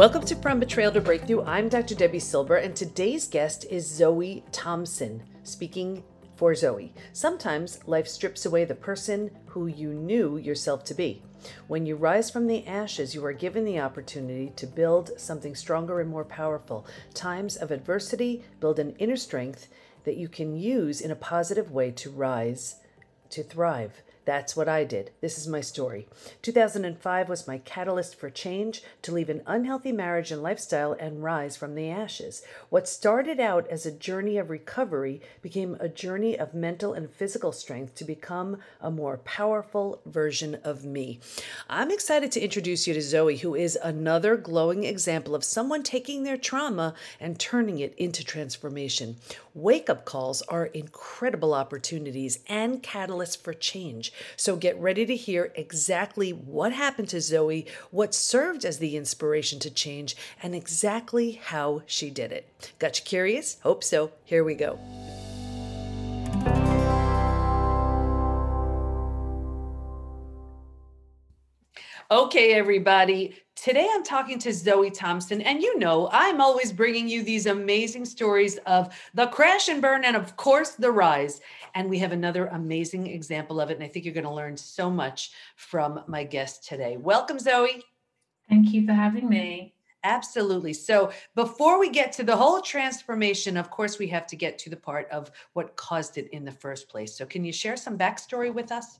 Welcome to From Betrayal to Breakthrough. I'm Dr. Debi Silber, and today's guest is Zoe Thompson, speaking for Zoe. Sometimes life strips away the person who you knew yourself to be. When you rise from the ashes, you are given the opportunity to build something stronger and more powerful. Times of adversity build an inner strength that you can use in a positive way to rise, to thrive. That's what I did. This is my story. 2005 was my catalyst for change to leave an unhealthy marriage and lifestyle and rise from the ashes. What started out as a journey of recovery became a journey of mental and physical strength to become a more powerful version of me. I'm excited to introduce you to Zoe, who is another glowing example of someone taking their trauma and turning it into transformation. Wake up calls are incredible opportunities and catalysts for change. So get ready to hear exactly what happened to Zoe, what served as the inspiration to change, and exactly how she did it. Got you curious? Hope so. Here we go. Okay, everybody. Today I'm talking to Zoe Thompson, and you know, I'm always bringing you these amazing stories of the crash and burn, and of course, the rise. And we have another amazing example of it. And I think you're going to learn so much from my guest today. Welcome, Zoe. Thank you for having me. Absolutely. So, before we get to the whole transformation, of course, we have to get to the part of what caused it in the first place. So, can you share some backstory with us?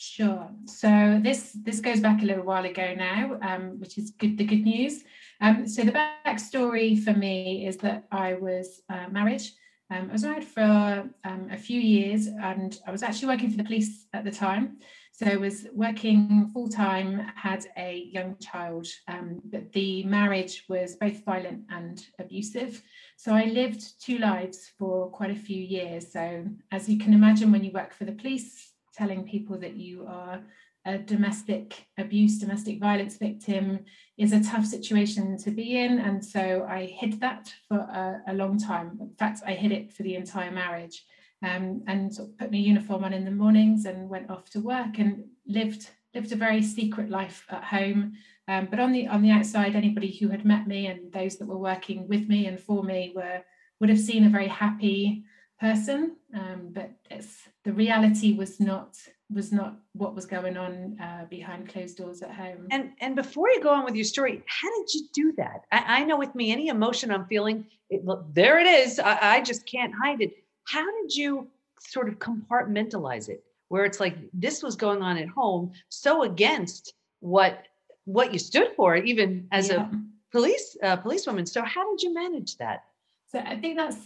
Sure. So this this goes back a little while ago now, um, which is good. The good news. Um, so the backstory for me is that I was uh, married. Um, I was married for um, a few years, and I was actually working for the police at the time. So I was working full time, had a young child, um, but the marriage was both violent and abusive. So I lived two lives for quite a few years. So as you can imagine, when you work for the police, telling people that you are a domestic abuse, domestic violence victim is a tough situation to be in. And so I hid that for a, a long time. In fact, I hid it for the entire marriage um, and put my uniform on in the mornings and went off to work and lived lived a very secret life at home. Um, but on the on the outside, anybody who had met me and those that were working with me and for me were would have seen a very happy, person um, but it's the reality was not was not what was going on uh, behind closed doors at home. And and before you go on with your story how did you do that? I, I know with me any emotion i'm feeling it, look, there it is. I, I just can't hide it. How did you sort of compartmentalize it where it's like this was going on at home so against what what you stood for even as yeah. a police uh, policewoman? So how did you manage that so I think that's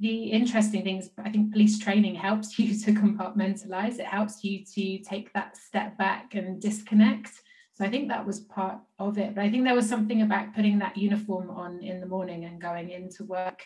the, interesting things. I think police training helps you to compartmentalize. It helps you to take that step back and disconnect. So I think that was part of it. But I think there was something about putting that uniform on in the morning and going into work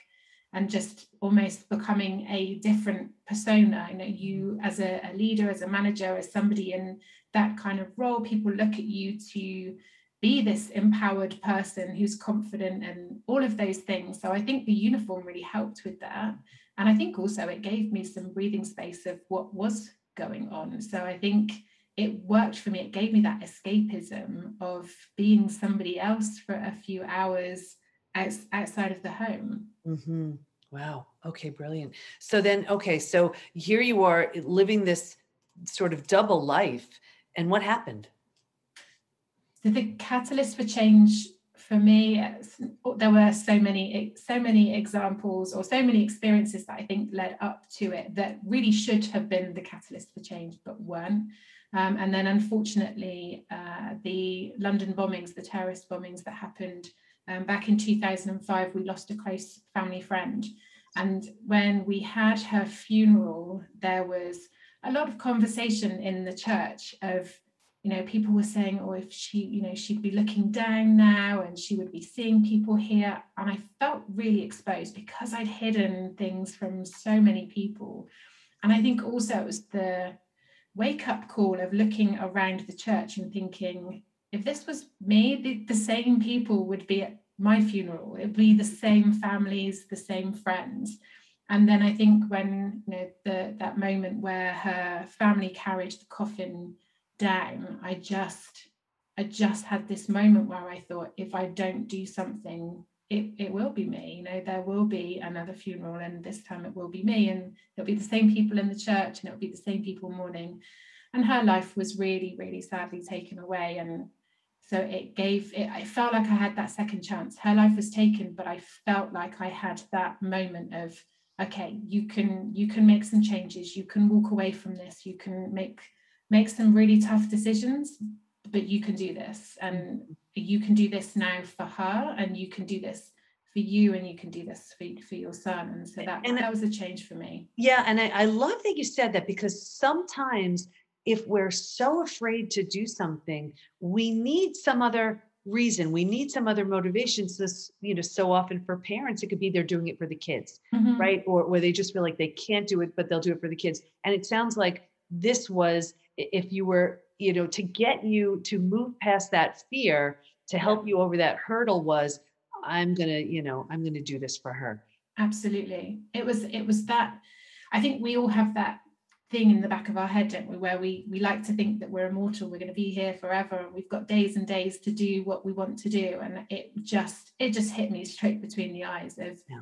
and just almost becoming a different persona. You know, you as a, a leader, as a manager, as somebody in that kind of role, people look at you to be this empowered person who's confident and all of those things. So I think the uniform really helped with that. And I think also it gave me some breathing space of what was going on. So I think it worked for me. It gave me that escapism of being somebody else for a few hours outside of the home. Mm-hmm. Wow. Okay, brilliant. So then, okay, so here you are living this sort of double life. And what happened? So the catalyst for change for me, there were so many, so many examples or so many experiences that I think led up to it that really should have been the catalyst for change, but weren't. Um, and then, unfortunately, uh, the London bombings, the terrorist bombings that happened um, back in 2005, we lost a close family friend. And when we had her funeral, there was a lot of conversation in the church of you know people were saying oh if she you know she'd be looking down now and she would be seeing people here. And i felt really exposed because i'd hidden things from so many people. And i think also it was the wake up call of looking around the church and thinking if this was me the, the same people would be at my funeral. It'd be the same families the same friends. And then i think when you know the that moment where her family carried the coffin down i just I just had this moment where I thought, if I don't do something, it, it will be me. You know, there will be another funeral, and this time it will be me, and it'll be the same people in the church, and it'll be the same people mourning. And her life was really, really sadly taken away. And so it gave it, I felt like I had that second chance. Her life was taken, but I felt like I had that moment of, okay, you can you can make some changes, you can walk away from this, you can make make some really tough decisions, but you can do this. And you can do this now for her and you can do this for you and you can do this for, for your son. And so that and that was a change for me. Yeah and I, I love that you said that because sometimes if we're so afraid to do something we need some other reason. We need some other motivations this you know so often for parents it could be they're doing it for the kids mm-hmm. right? Or where they just feel like they can't do it but they'll do it for the kids. And it sounds like this was if you were you know to get you to move past that fear to help you over that hurdle was i'm going to you know i'm going to do this for her. Absolutely. It was it was that i think we all have that thing in the back of our head don't we where we we like to think that we're immortal we're going to be here forever and we've got days and days to do what we want to do and it just it just hit me straight between the eyes of yeah.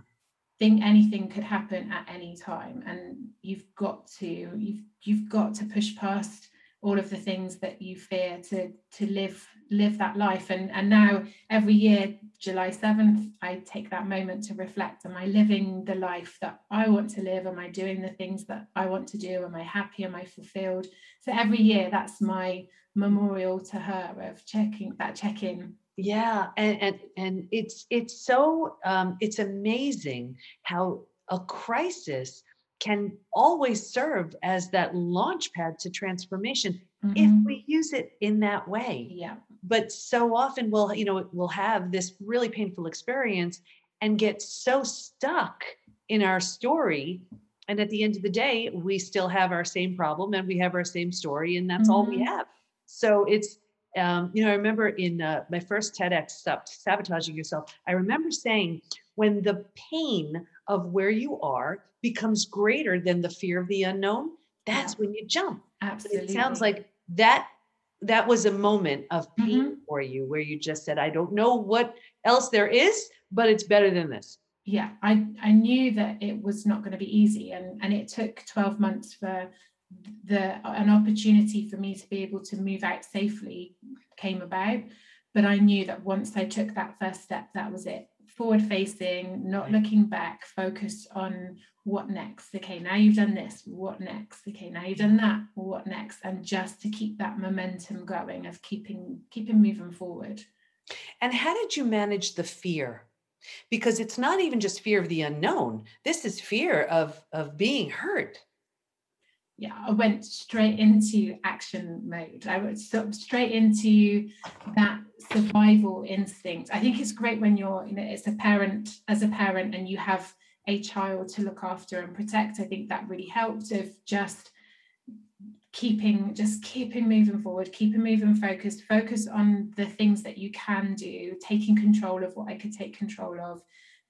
Think anything could happen at any time. And you've got to you've you've got to push past all of the things that you fear to to live live that life. And and now every year july 7th i take that moment to reflect. Am i living the life that i want to live? Am i doing the things that i want to do? Am i happy? Am i fulfilled? So every year that's my memorial to her of checking that check in yeah and and, and it's it's so um, it's amazing how a crisis can always serve as that launch pad to transformation mm-hmm. if we use it in that way. Yeah. But so often we'll, you know, we'll have this really painful experience and get so stuck in our story. And at the end of the day, we still have our same problem and we have our same story, and that's mm-hmm. all we mm-hmm. have. So it's, um, you know, I remember in uh, my first TEDx, Stop Sabotaging Yourself, I remember saying, when the pain of where you are becomes greater than the fear of the unknown, that's yeah. when you jump. Absolutely. It sounds like that that was a moment of pain mm-hmm. for you where you just said, I don't know what else there is, but it's better than this. Yeah, I, I knew that it was not going to be easy. And, and it took 12 months for the an opportunity for me to be able to move out safely came about. But I knew that once I took that first step, that was it forward facing, not looking back, focused on what next. Okay, now you've done this, what next? Okay, now you've done that, what next? And just to keep that momentum going of keeping keeping moving forward. And how did you manage the fear? Because it's not even just fear of the unknown. This is fear of of being hurt yeah, I went straight into action mode. I went straight into that survival instinct. I think it's great when you're, you know, it's a parent as a parent and you have a child to look after and protect. I think that really helped of just keeping just keeping moving forward keeping moving focused focus on the things that you can do taking control of what i could take control of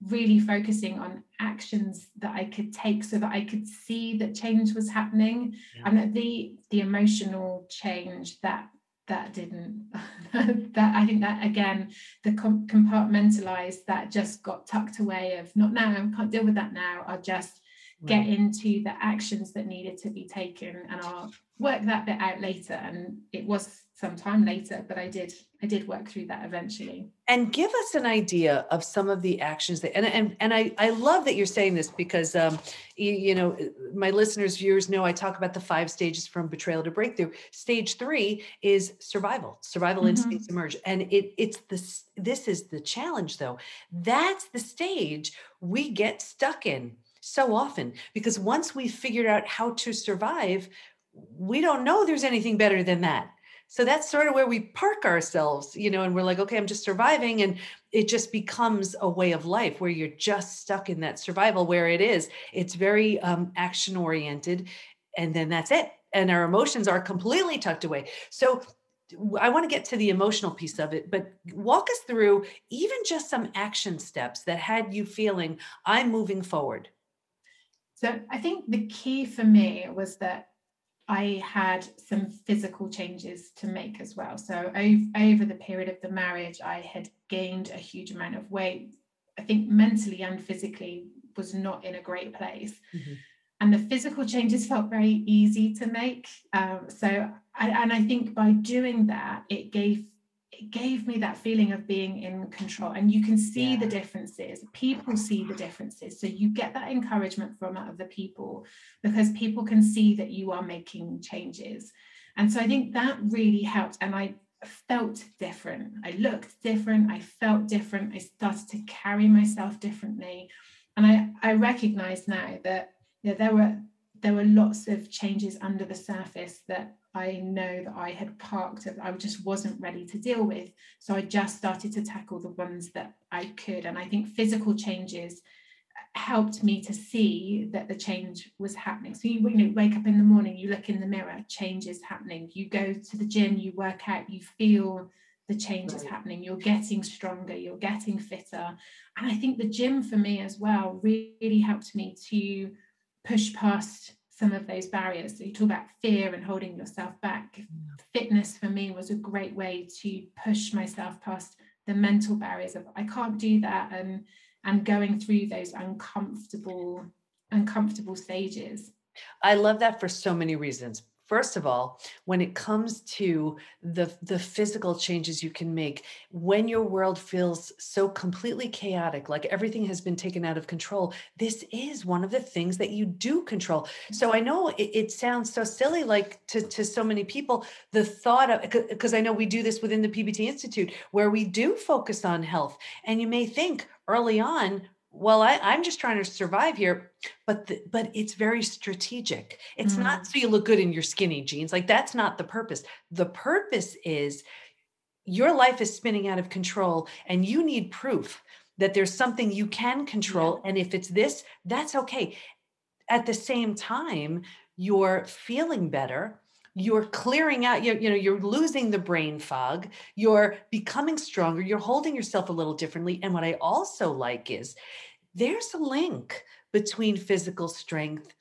really focusing on actions that I could take so that I could see that change was happening yeah. and that the the emotional change that that didn't that I think that again the compartmentalized that just got tucked away of not now I can't deal with that now I'll just. Get into the actions that needed to be taken and I'll work that bit out later and it was some time later but i did i did work through that eventually. And give us an idea of some of the actions that and and, and i i love that you're saying this because um you, you know my listeners viewers know i talk about the five stages from betrayal to breakthrough. Stage three is survival survival mm-hmm. instincts emerge and it it's this this is the challenge though. That's the stage we get stuck in so often because once we've figured out how to survive we don't know there's anything better than that. So that's sort of where we park ourselves you know and we're like okay i'm just surviving and it just becomes a way of life where you're just stuck in that survival where it is. It's very um, action oriented and then that's it and our emotions are completely tucked away. So I want to get to the emotional piece of it, but walk us through even just some action steps that had you feeling I'm moving forward. So I think the key for me was that I had some physical changes to make as well. So over, the period of the marriage, I had gained a huge amount of weight. I think mentally and physically was not in a great place. Mm-hmm. And the physical changes felt very easy to make. Um, so, I, and I think by doing that, it gave it gave me that feeling of being in control. And you can see yeah. the differences. People see the differences. So you get that encouragement from other people because people can see that you are making changes. And so i think that really helped. And i felt different. I looked different. I felt different. I started to carry myself differently. And i i recognize now that you know, there were there were lots of changes under the surface that I know that I had parked, I just wasn't ready to deal with. So I just started to tackle the ones that I could. And I think physical changes helped me to see that the change was happening. So you, you know, wake up in the morning, you look in the mirror, change is happening. You go to the gym, you work out, you feel the change right. is happening. You're getting stronger, you're getting fitter. And I think the gym for me as well really helped me to push past some of those barriers. So you talk about fear and holding yourself back. Fitness for me was a great way to push myself past the mental barriers of I can't do that and and going through those uncomfortable uncomfortable stages. I love that for so many reasons. First of all, when it comes to the, the physical changes you can make, when your world feels so completely chaotic, like everything has been taken out of control, this is one of the things that you do control. So I know it, it sounds so silly, like to, to so many people, the thought of, because I know we do this within the PBT Institute, where we do focus on health. And you may think early on, well I, i'm just trying to survive here but the, but it's very strategic it's mm. not so you look good in your skinny jeans like that's not the purpose the purpose is your life is spinning out of control and you need proof that there's something you can control yeah. and if it's this that's okay at the same time you're feeling better you're clearing out you you know you're losing the brain fog you're becoming stronger you're holding yourself a little differently and what i also like is there's a link between physical strength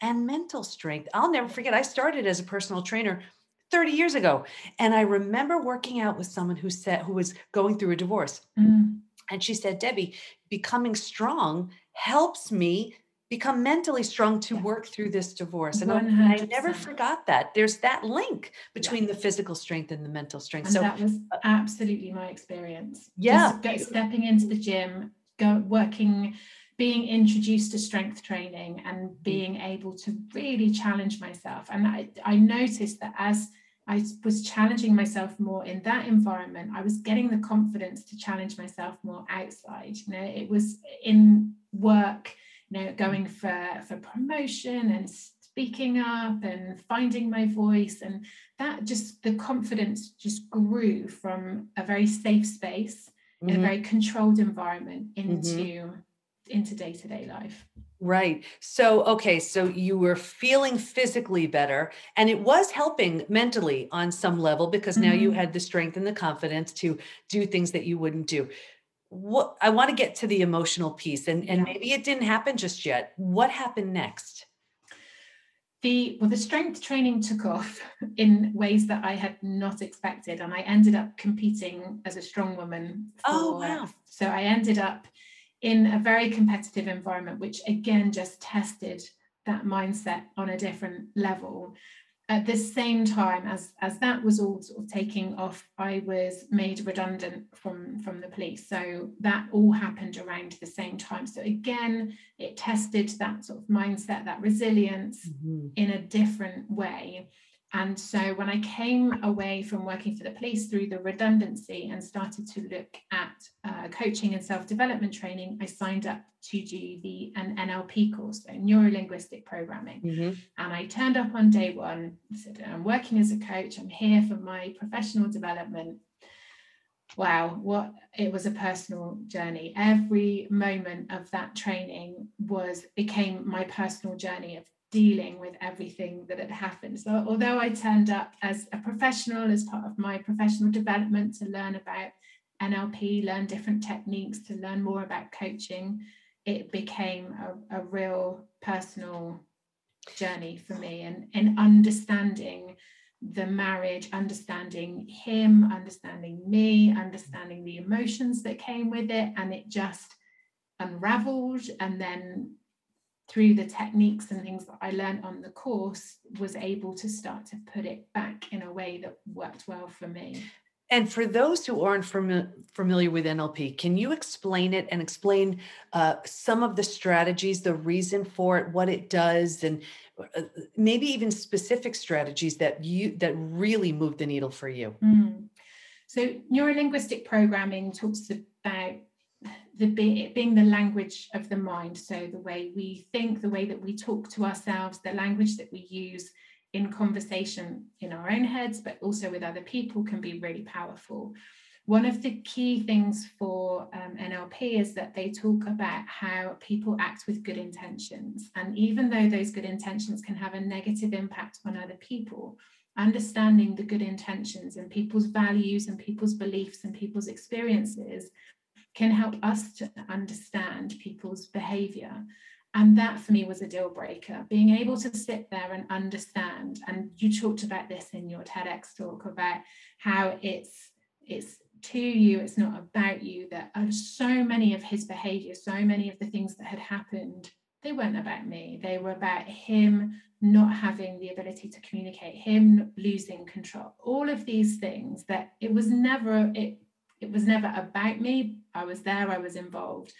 and mental strength. I'll never forget, I started as a personal trainer 30 years ago. And I remember working out with someone who said, who was going through a divorce. Mm. And she said, Debi, becoming strong helps me become mentally strong to work through this divorce. And 100%. I never forgot that. There's that link between yeah. the physical strength and the mental strength. And so that was uh absolutely my experience. Yeah. Just stepping into the gym go working being introduced to strength training and being able to really challenge myself and I, I noticed that as I was challenging myself more in that environment. I was getting the confidence to challenge myself more outside. You know, it was in work, you know, going for for promotion and speaking up and finding my voice, and that just the confidence just grew from a very safe space mm-hmm. in a mm-hmm. very controlled environment into mm-hmm. into day-to-day life Right. So, okay. So you were feeling physically better and it was helping mentally on some level because now mm-hmm. you had the strength and the confidence to do things that you wouldn't do. What I want to get to the emotional piece and, and maybe it didn't happen just yet. What happened next? The well the strength training took off in ways that I had not expected and I ended up competing as a strong woman oh wow. so I ended up in a very competitive environment which again just tested that mindset on a different level at the same time as as that was all sort of taking off i was made redundant from from the police. So that all happened around the same time. So again it tested that sort of mindset that resilience mm-hmm. in a different way and so when I came away from working for the police through the redundancy and started to look at uh, coaching and self-development training, I signed up to do the an NLP course, so neuro-linguistic programming. Mm-hmm. And I turned up on day one, said, I'm working as a coach, I'm here for my professional development. Wow, what it was a personal journey. Every moment of that training was became my personal journey of dealing with everything that had happened. So, although I turned up as a professional, as part of my professional development to learn about NLP, learn different techniques, to learn more about coaching, it became a, a real personal journey for me and in understanding the marriage, understanding him, understanding me, understanding the emotions that came with it, and it just unraveled. And then through the techniques and things that I learned on the course, was able to start to put it back in a way that worked well for me. And for those who aren't fami- familiar with NLP, can you explain it and explain uh, some of the strategies, the reason for it, what it does, and uh, maybe even specific strategies that you that really move the needle for you? Mm. So, neurolinguistic programming talks about the being the language of the mind. So, the way we think, the way that we talk to ourselves, the language that we use in conversation in our own heads, but also with other people, can be really powerful. One of the key things for um, NLP is that they talk about how people act with good intentions. And even though those good intentions can have a negative impact on other people, understanding the good intentions and people's values and people's beliefs and people's experiences can help us to understand people's behavior. And that for me was a deal breaker. Being able to sit there and understand and you talked about this in your tedx talk about how it's it's to you it's not about you that so many of his behaviors so many of the things that had happened they weren't about me. They were about him not having the ability to communicate him losing control. All of these things that it was never it it was never about me i was there i was involved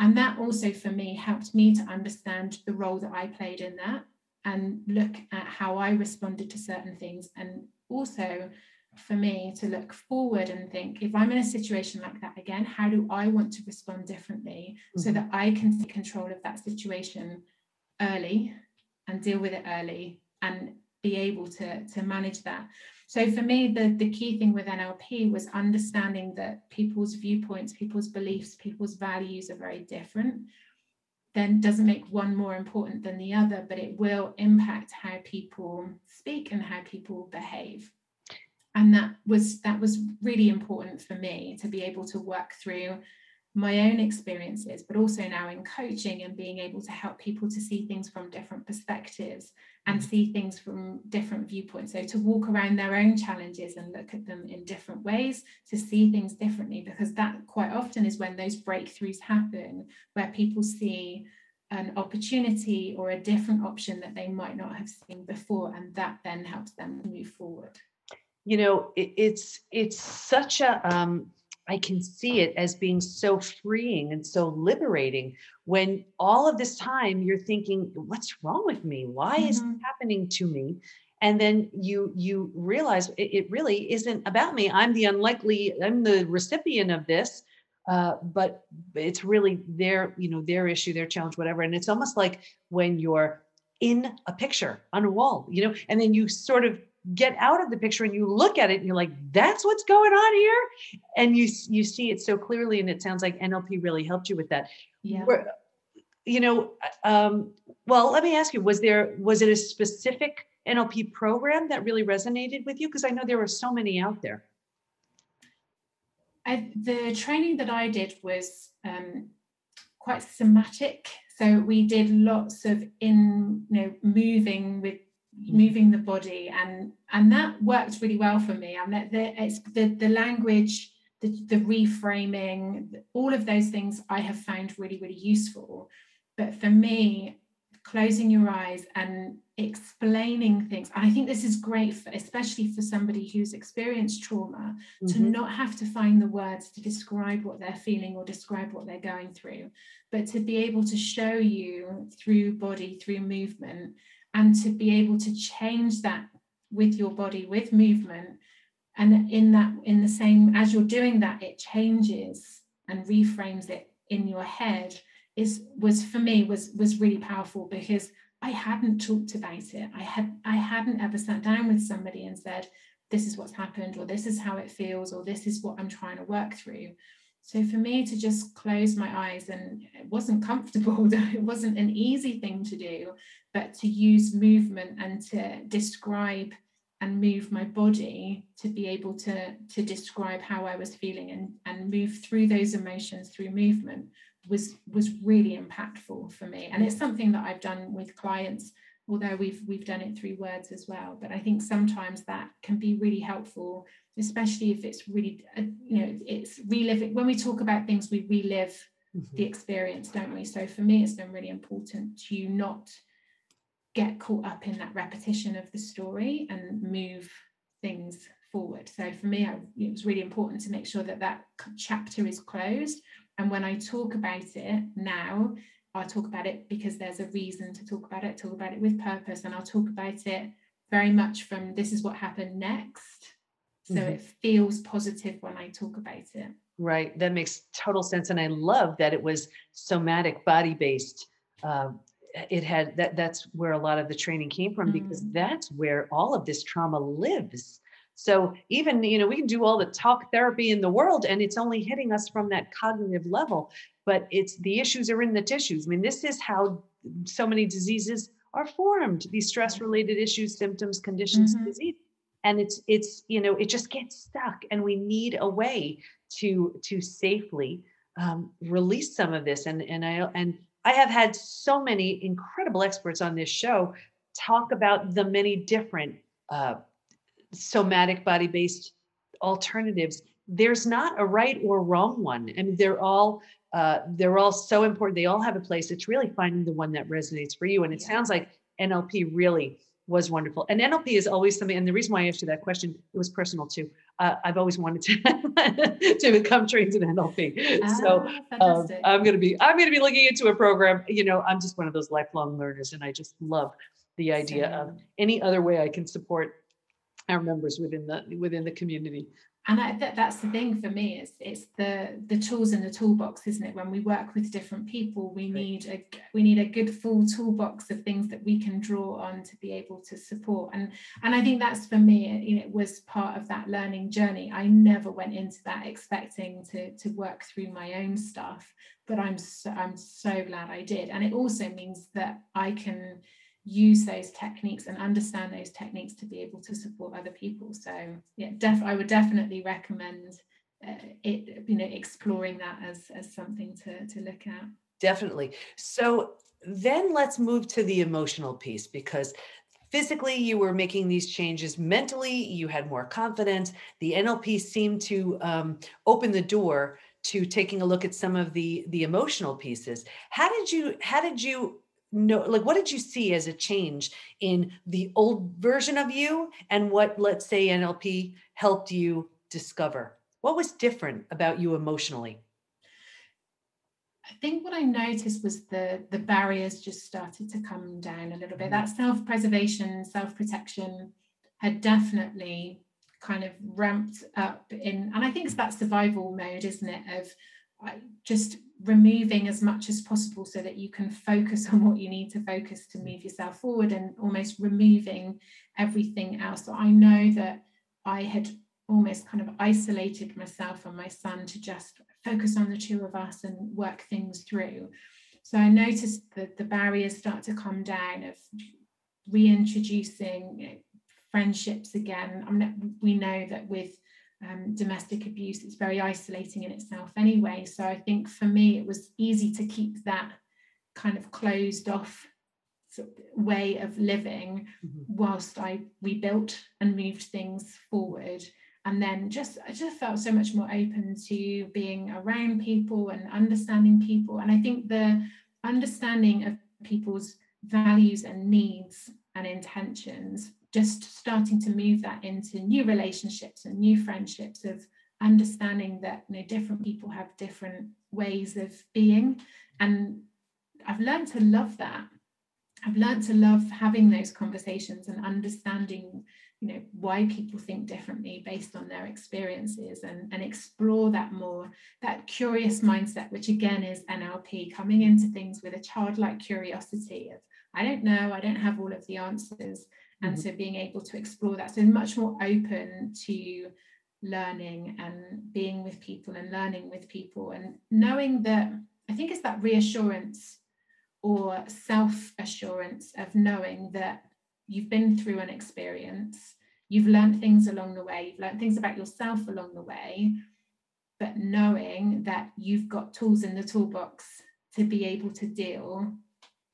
and that also for me helped me to understand the role that I played in that and look at how I responded to certain things. And also for me to look forward and think if I'm in a situation like that again, how do I want to respond differently mm-hmm. so that I can take control of that situation early and deal with it early and be able to, to manage that. So for me, the, the key thing with NLP was understanding that people's viewpoints, people's beliefs, people's values are very different. Then doesn't make one more important than the other, but it will impact how people speak and how people behave. And that was that was really important for me to be able to work through my own experiences, but also now in coaching and being able to help people to see things from different perspectives and mm. see things from different viewpoints. So to walk around their own challenges and look at them in different ways, to see things differently, because that quite often is when those breakthroughs happen, where people see an opportunity or a different option that they might not have seen before, and that then helps them move forward. You know, it, it's it's such a um, I can see it as being so freeing and so liberating when all of this time you're thinking, what's wrong with me? Why mm-hmm. is this happening to me? And then you you realize it, it, really isn't about me. I'm the unlikely, I'm the recipient of this. Uh, but it's really their, you know, their issue, their challenge, whatever. And it's almost like when you're in a picture on a wall, you know, and then you sort of get out of the picture and you look at it and you're like that's what's going on here? And you you see it so clearly and it sounds like nlp really helped you with that. Yeah. You know um, well let me ask you was there was it a specific nlp program that really resonated with you? Because i know there are so many out there. I, the training that i did was um, quite somatic. So we did lots of in you know moving with moving the body and and that worked really well for me. And that the, it's the the language the, the reframing all of those things i have found really really useful. But for me closing your eyes and explaining things i think this is great for, especially for somebody who's experienced trauma mm-hmm. to not have to find the words to describe what they're feeling or describe what they're going through but to be able to show you through body through movement and to be able to change that with your body with movement. And in that in the same as you're doing that it changes and reframes it in your head is was for me was was really powerful because I hadn't talked about it. I had I hadn't ever sat down with somebody and said this is what's happened or this is how it feels or this is what I'm trying to work through so for me to just close my eyes and it wasn't comfortable, it wasn't an easy thing to do, but to use movement and to describe and move my body to be able to, to describe how I was feeling and, and move through those emotions through movement was was really impactful for me. And it's something that I've done with clients although we've we've done it through words as well but i think sometimes that can be really helpful especially if it's really uh, you know it's reliving when we talk about things we relive mm-hmm. the experience don't we? So for me it's been really important to not get caught up in that repetition of the story and move things forward. So for me I, it was really important to make sure that that chapter is closed. And when i talk about it now I'll talk about it because there's a reason to talk about it, talk about it with purpose, and I'll talk about it very much from this is what happened next. So mm-hmm. it feels positive when I talk about it. Right. That makes total sense. And I love that it was somatic, body based. Uh, it had that that's where a lot of the training came from mm. because that's where all of this trauma lives. So even, you know, we can do all the talk therapy in the world and it's only hitting us from that cognitive level but it's the issues are in the tissues. I mean, this is how so many diseases are formed, these stress related issues, symptoms, conditions, mm-hmm. disease. And it's it's you know it just gets stuck, and we need a way to to safely um, release some of this. And and I and I have had so many incredible experts on this show talk about the many different uh, somatic body based alternatives. There's not a right or wrong one. I mean, they're all uh, they're all so important. They all have a place. It's really finding the one that resonates for you. And it yeah. sounds like NLP really was wonderful. And NLP is always something. And the reason why I asked you that question, it was personal too. Uh, I've always wanted to to become trained in NLP. Ah, so um, I'm going to be I'm going to be looking into a program. You know, I'm just one of those lifelong learners, and I just love the idea Same. of any other way I can support our members within the within the community. And I, that, that's the thing for me is it's the the tools in the toolbox isn't it? When we work with different people we need a we need a good full toolbox of things that we can draw on to be able to support. And and i think that's for me you know, it was part of that learning journey. I never went into that expecting to to work through my own stuff but i'm so i'm so glad i did. And it also means that i can use those techniques and understand those techniques to be able to support other people. So yeah def- i would definitely recommend uh, it you know exploring that as as something to to look at. Definitely. So then let's move to the emotional piece because physically you were making these changes mentally you had more confidence the nlp seemed to um, open the door to taking a look at some of the the emotional pieces. How did you how did you no like what did you see as a change in the old version of you and what let's say nlp helped you discover? What was different about you emotionally? I think what i noticed was the the barriers just started to come down a little bit. Mm-hmm. that self-preservation self-protection had definitely kind of ramped up in and i think it's that survival mode isn't it of just removing as much as possible so that you can focus on what you need to focus to move yourself forward and almost removing everything else. So I know that I had almost kind of isolated myself and my son to just focus on the two of us and work things through. So I noticed that the barriers start to come down of reintroducing friendships again. I mean, we know that with um, domestic abuse. It's very isolating in itself anyway. So I think for me, it was easy to keep that kind of closed off way of living mm-hmm. whilst I rebuilt and moved things forward. And then just I just felt so much more open to being around people and understanding people. And I think the understanding of people's values and needs and intentions just starting to move that into new relationships and new friendships of understanding that you know different people have different ways of being. And i've learned to love that. I've learned to love having those conversations and understanding you know why people think differently based on their experiences and and explore that more. That curious mindset which again is nlp coming into things with a childlike curiosity of i don't know i don't have all of the answers and mm-hmm. so being able to explore that so much more open to learning and being with people and learning with people and knowing that i think it's that reassurance or self assurance of knowing that you've been through an experience you've learned things along the way you've learned things about yourself along the way but knowing that you've got tools in the toolbox to be able to deal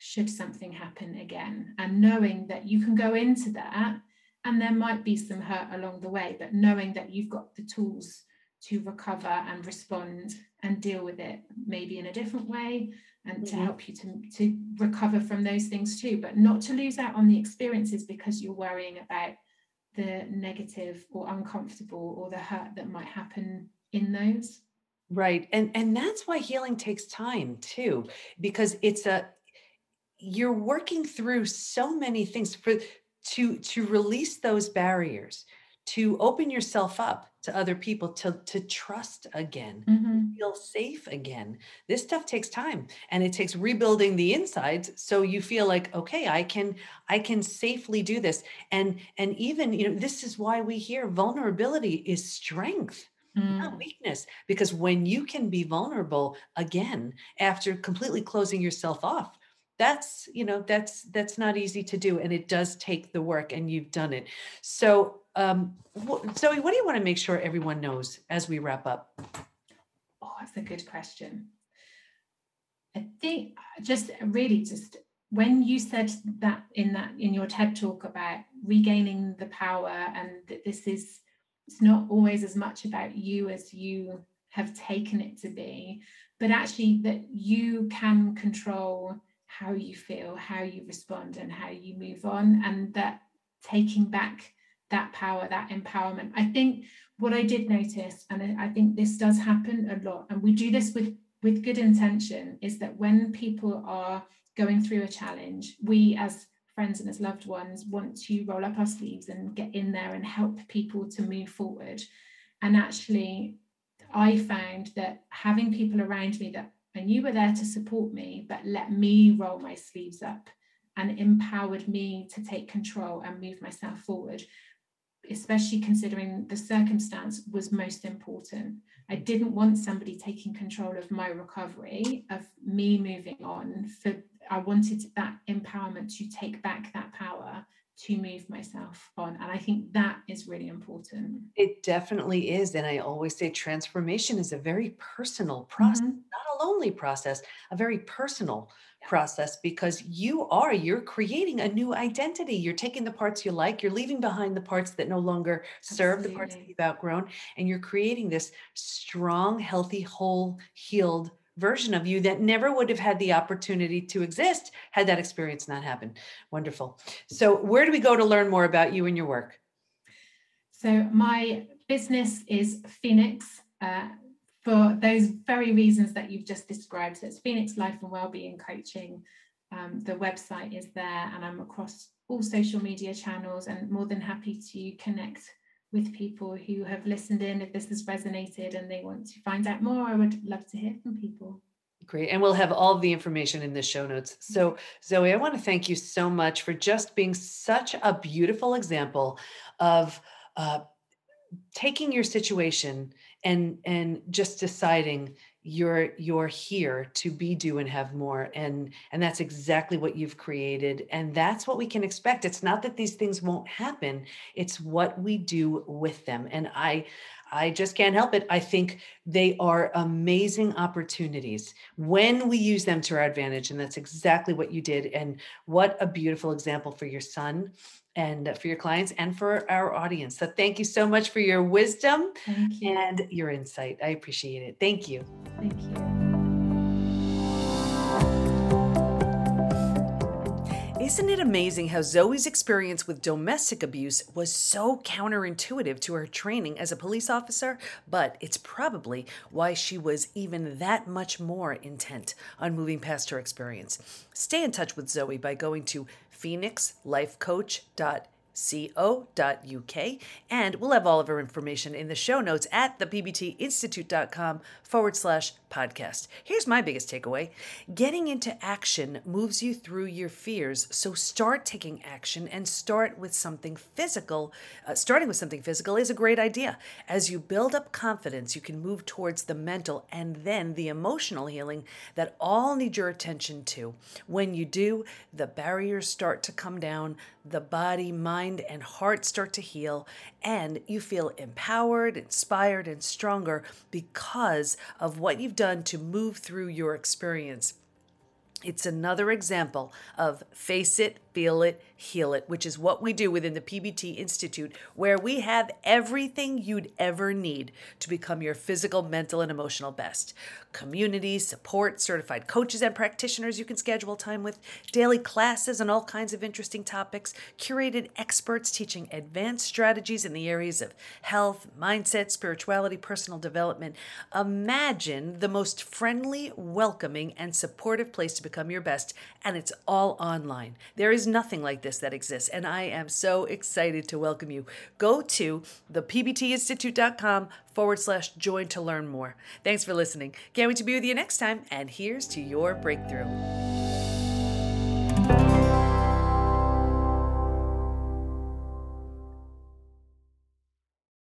should something happen again. And knowing that you can go into that and there might be some hurt along the way but knowing that you've got the tools to recover and respond and deal with it maybe in a different way and mm-hmm. to help you to, to recover from those things too. But not to lose out on the experiences because you're worrying about the negative or uncomfortable or the hurt that might happen in those. Right. And and that's why healing takes time too because it's a you're working through so many things for to to release those barriers to open yourself up to other people to to trust again mm-hmm. feel safe again this stuff takes time and it takes rebuilding the insides so you feel like okay i can i can safely do this and and even you know this is why we hear vulnerability is strength mm. not weakness because when you can be vulnerable again after completely closing yourself off that's you know that's that's not easy to do and it does take the work and you've done it. So um zoe what do you want to make sure everyone knows as we wrap up? Oh that's a good question. I think just really just when you said that in that in your ted talk about regaining the power and that this is it's not always as much about you as you have taken it to be but actually that you can control how you feel, how you respond, and how you move on, and that taking back that power, that empowerment. I think what I did notice, and I think this does happen a lot, and we do this with with good intention, is that when people are going through a challenge, we as friends and as loved ones want to roll up our sleeves and get in there and help people to move forward. And actually, I found that having people around me that and you were there to support me, but let me roll my sleeves up and empowered me to take control and move myself forward, especially considering the circumstance was most important. I didn't want somebody taking control of my recovery, of me moving on. For I wanted that empowerment to take back that power to move myself on. And I think that is really important. It definitely is. And I always say transformation is a very personal process, mm-hmm. not a lonely process, a very personal yeah. process because you are, you're creating a new identity. You're taking the parts you like, you're leaving behind the parts that no longer serve, Absolutely. the parts that you've outgrown, and you're creating this strong, healthy, whole, healed version of you that never would have had the opportunity to exist had that experience not happened. Wonderful. So, where do we go to learn more about you and your work? So, my business is Phoenix. Uh, for those very reasons that you've just described. So it's Phoenix Life and Wellbeing Coaching. Um, the website is there, and I'm across all social media channels and more than happy to connect with people who have listened in if this has resonated and they want to find out more. I would love to hear from people. Great. And we'll have all the information in the show notes. So, Zoe, I want to thank you so much for just being such a beautiful example of uh, taking your situation and and just deciding you're you're here to be do and have more and and that's exactly what you've created and that's what we can expect. It's not that these things won't happen it's what we do with them and i i just can't help it i think they are amazing opportunities when we use them to our advantage and that's exactly what you did and what a beautiful example for your son and for your clients and for our audience. So thank you so much for your wisdom you. and your insight. I appreciate it. Thank you. Thank you. Isn't it amazing how Zoe's experience with domestic abuse was so counterintuitive to her training as a police officer? But it's probably why she was even that much more intent on moving past her experience. Stay in touch with Zoe by going to phoenixlifecoach.com co.uk. And we'll have all of our information in the show notes at thepbtinstitute.com forward slash podcast. Here's my biggest takeaway getting into action moves you through your fears. So start taking action and start with something physical. Uh, starting with something physical is a great idea. As you build up confidence, you can move towards the mental and then the emotional healing that all need your attention to. When you do, the barriers start to come down, the body, mind, and heart start to heal, and you feel empowered, inspired, and stronger because of what you've done to move through your experience. It's another example of face it, feel it, heal it, which is what we do within the PBT Institute, where we have everything you'd ever need to become your physical, mental, and emotional best. Community, support, certified coaches and practitioners you can schedule time with, daily classes on all kinds of interesting topics, curated experts teaching advanced strategies in the areas of health, mindset, spirituality, personal development. Imagine the most friendly, welcoming, and supportive place to become your best, and it's all online. There nothing like this that exists, and I am so excited to welcome you. Go to thepbtinstitute.com forward slash join to learn more. Thanks for listening. Can't wait to be with you next time, and here's to your breakthrough.